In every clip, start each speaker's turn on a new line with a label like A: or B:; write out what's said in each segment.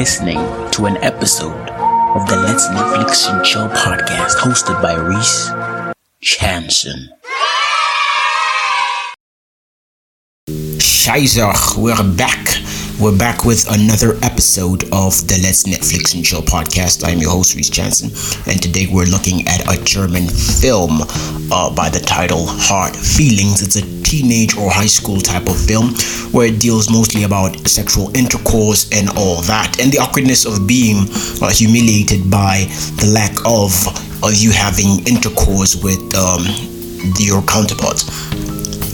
A: listening to an episode of the Let's Netflix and Chill podcast hosted by Reese Jansen. Scheiße, we're back. We're back with another episode of the Let's Netflix and Chill podcast. I'm your host, Reese Jansen, and today we're looking at a German film uh, by the title Hard Feelings. It's a teenage or high school type of film where it deals mostly about sexual intercourse and all that, and the awkwardness of being uh, humiliated by the lack of, of you having intercourse with um, your counterparts.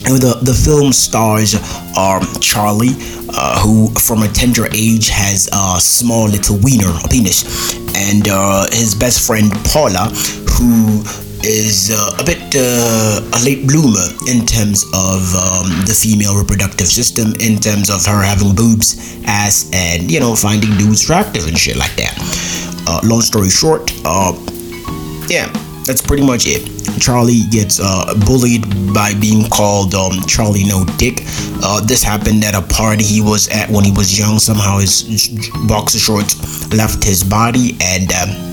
A: And the, the film stars um, Charlie, uh, who from a tender age has a small little wiener, a penis, and uh, his best friend Paula, who is uh, a bit uh, a late bloomer in terms of um, the female reproductive system, in terms of her having boobs, ass, and you know finding dudes attractive and shit like that. Uh, long story short, uh, yeah, that's pretty much it. Charlie gets uh, bullied by being called um, Charlie No Dick. Uh, this happened at a party he was at when he was young. Somehow his boxer shorts left his body, and um,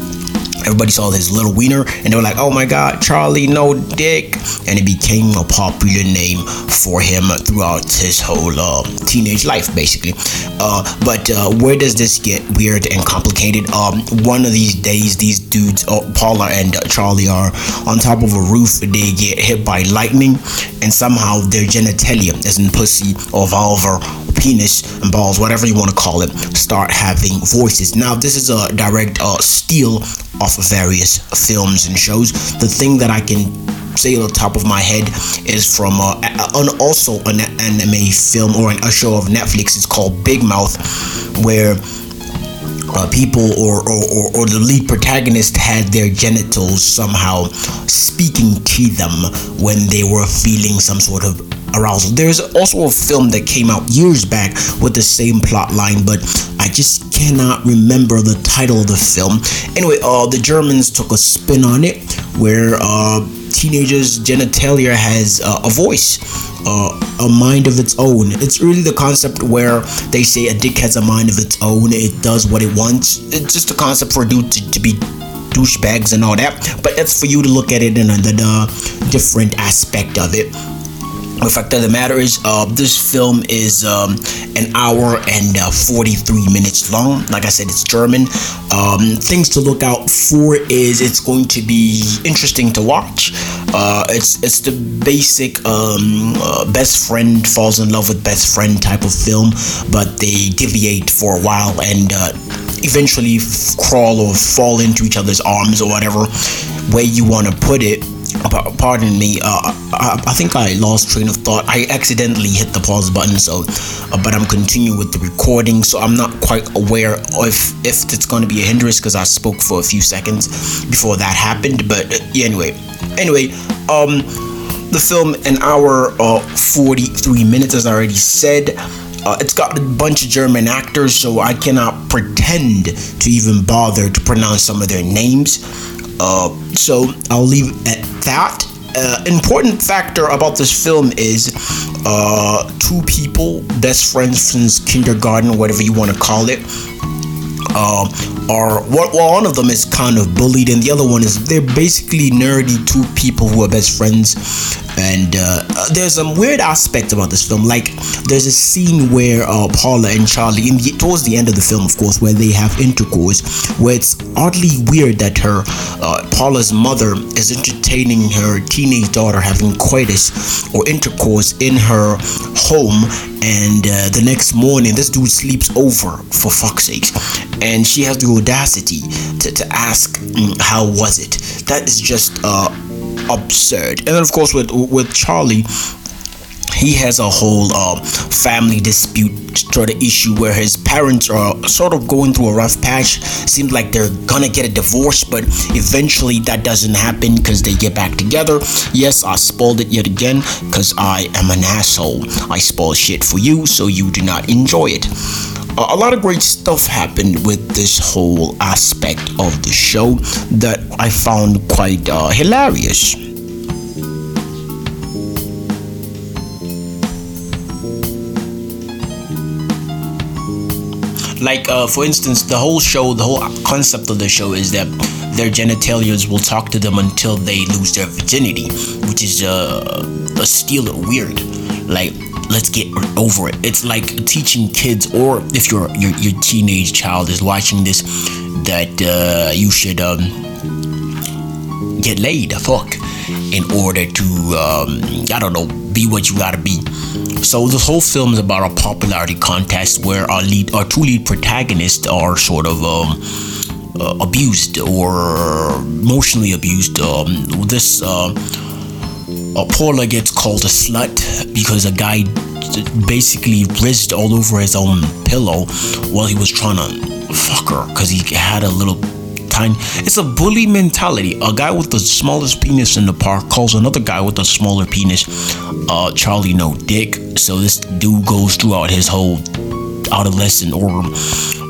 A: everybody saw his little wiener and they were like, oh my god, Charlie no dick. And it became a popular name for him throughout his whole uh, teenage life, basically. Uh, but uh, where does this get weird and complicated? Um, one of these days, these dudes, uh, Paula and Charlie, are on top of a roof. They get hit by lightning, and somehow their genitalia, as in pussy or vulva penis and balls, whatever you want to call it, start having voices. Now, this is a direct uh, steal off of various films and shows. The thing that I can say on the top of my head is from uh, an, also an anime film or a show of Netflix. It's called Big Mouth, where uh, people or, or, or, or, the lead protagonist had their genitals somehow speaking to them when they were feeling some sort of arousal. There's also a film that came out years back with the same plot line, but I just cannot remember the title of the film. Anyway, uh, the Germans took a spin on it where uh, teenagers' genitalia has uh, a voice. Uh, a mind of its own. It's really the concept where they say a dick has a mind of its own. It does what it wants. It's just a concept for a dude to, to be douchebags and all that. But that's for you to look at it in a, a different aspect of it. The fact of the matter is, uh, this film is um, an hour and uh, 43 minutes long. Like I said, it's German. Um, things to look out for is it's going to be interesting to watch. Uh, it's it's the basic um, uh, best friend falls in love with best friend type of film, but they deviate for a while and uh, eventually crawl or fall into each other's arms or whatever way you want to put it pardon me uh, I, I, think i lost train of thought. I accidentally hit the pause button so uh, but i'm continuing with the recording so i'm not quite aware if if it's going to be a hindrance because i spoke for a few seconds before that happened but uh, yeah, anyway. Anyway um the film an hour uh 43 minutes as i already said. Uh, it's got a bunch of German actors, so I cannot pretend to even bother to pronounce some of their names. Uh, so I'll leave at that. Uh, important factor about this film is uh, two people, best friends since kindergarten, whatever you want to call it, uh, are well, one of them is kind of bullied, and the other one is they're basically nerdy two people who are best friends. And uh, there's some weird aspect about this film. Like there's a scene where uh, Paula and Charlie, in the, towards the end of the film, of course, where they have intercourse, where it's oddly weird that her uh, Paula's mother is entertaining her teenage daughter having coitus or intercourse in her home, and uh, the next morning this dude sleeps over for fuck's sake, and she has the audacity to, to ask mm, how was it. That is just uh, absurd. And then of course with with Charlie, he has a whole uh, family dispute sort of issue where his parents are sort of going through a rough patch. Seems like they're gonna get a divorce, but eventually that doesn't happen because they get back together. Yes, I spoiled it yet again because I am an asshole. I spoil shit for you so you do not enjoy it. A lot of great stuff happened with this whole aspect of the show that I found quite uh, hilarious. Like, uh, for instance, the whole show, the whole concept of the show is that their genitalias will talk to them until they lose their virginity, which is uh, a still weird. Like, let's get over it. It's like teaching kids, or if your your, your teenage child is watching this, that uh, you should um, get laid. Fuck, in order to um, I don't know, be what you gotta be. So this whole film is about a popularity contest where our lead, our two lead protagonists are sort of um, uh, abused or emotionally abused. Um, this uh, uh, Paula gets called a slut because a guy basically rizzed all over his own pillow while he was trying to fuck her because he had a little tiny. It's a bully mentality. A guy with the smallest penis in the park calls another guy with a smaller penis, uh, Charlie No Dick. So this dude goes throughout his whole adolescent or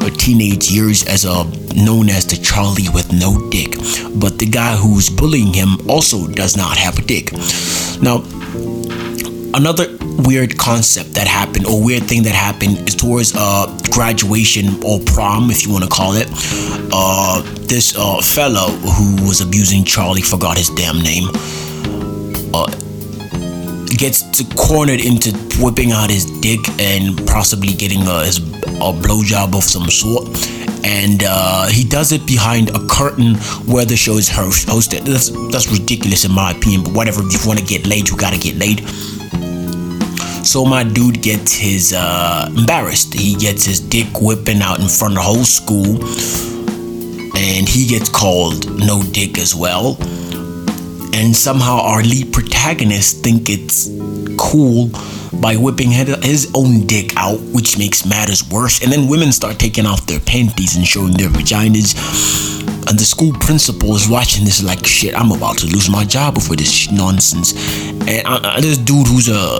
A: teenage years as a known as the Charlie with no dick. But the guy who's bullying him also does not have a dick. Now, another weird concept that happened or weird thing that happened is towards uh graduation or prom if you want to call it uh this uh fellow who was abusing charlie forgot his damn name uh gets cornered into whipping out his dick and possibly getting a, his, a blowjob of some sort and uh, he does it behind a curtain where the show is host- hosted. That's that's ridiculous in my opinion. But whatever, if you want to get laid, you gotta get laid. So my dude gets his uh, embarrassed. He gets his dick whipping out in front of the whole school, and he gets called no dick as well. And somehow our lead protagonist think it's cool by whipping his own dick out, which makes matters worse. And then women start taking off their panties and showing their vaginas. And the school principal is watching this like, shit, I'm about to lose my job over this nonsense. And I, I, this dude who's a,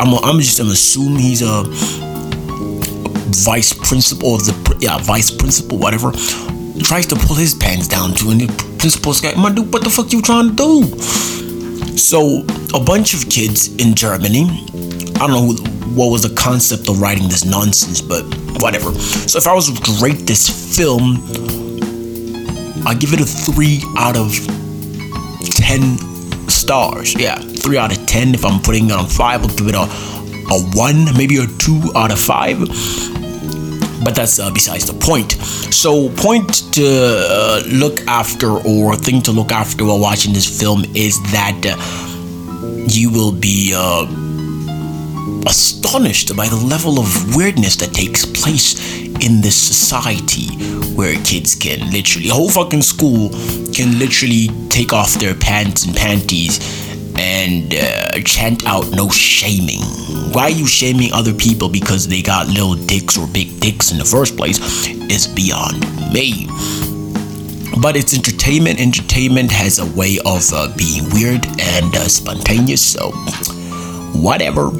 A: I'm, a, I'm just, I'm assuming he's a vice principal of the, yeah, vice principal, whatever, tries to pull his pants down too. And the principal's like, my dude, what the fuck you trying to do? So, a bunch of kids in Germany I don't know who, what was the concept of writing this nonsense, but whatever. So if I was to rate this film, I give it a three out of ten stars. Yeah, three out of ten. If I'm putting it on five, I'll give it a a one, maybe a two out of five. But that's uh, besides the point. So, point to uh, look after or thing to look after while watching this film is that uh, you will be uh, astonished by the level of weirdness that takes place in this society where kids can literally, a whole fucking school can literally take off their pants and panties and uh, chant out no shaming. Why are you shaming other people because they got little dicks or big dicks in the first place is beyond me. But it's entertainment. Entertainment has a way of uh, being weird and uh, spontaneous, so whatever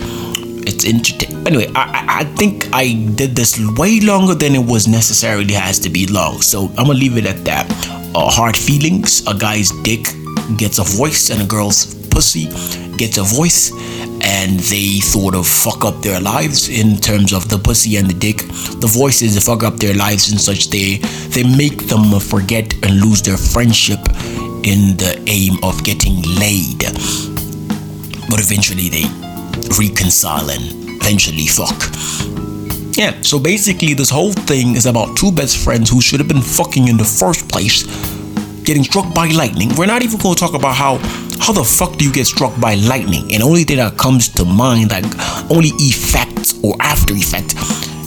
A: it's. Anyway, I, I think I did this way longer than it was necessarily has to be long. So I'm gonna leave it at that. Uh, hard feelings. A guy's dick gets a voice, and a girl's pussy gets a voice, and they sort of fuck up their lives in terms of the pussy and the dick. The voices fuck up their lives in such they they make them forget and lose their friendship in the aim of getting laid. But eventually they reconcile and eventually fuck. Yeah, so basically, this whole thing is about two best friends who should have been fucking in the first place getting struck by lightning. We're not even going to talk about how how the fuck do you get struck by lightning? And only thing that comes to mind, like only effect or after effect,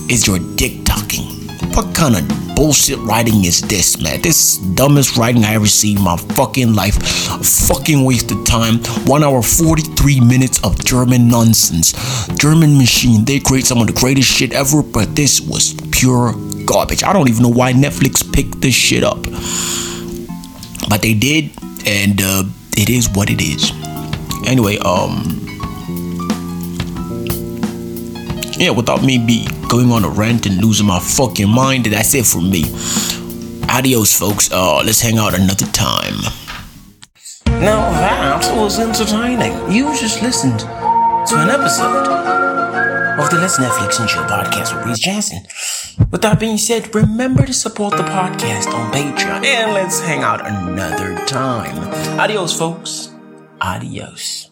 A: is your dick talking. What kind of bullshit writing is this, man? This dumbest writing I ever seen in my fucking life. Fucking waste of time. One hour, 43 minutes of German nonsense. German machine. They create some of the greatest shit ever, but this was pure garbage. I don't even know why Netflix picked this shit up. But they did, and uh, it is what it is. Anyway, um, yeah, without me be going on a rant and losing my fucking mind, that's it for me. Adios, folks. Uh, let's hang out another time.
B: Now that was entertaining. You just listened to an episode of the Let's Netflix and Chill podcast with Reese Jansen. With that being said, remember to support the podcast on Patreon and let's hang out another time. Adios, folks. Adios.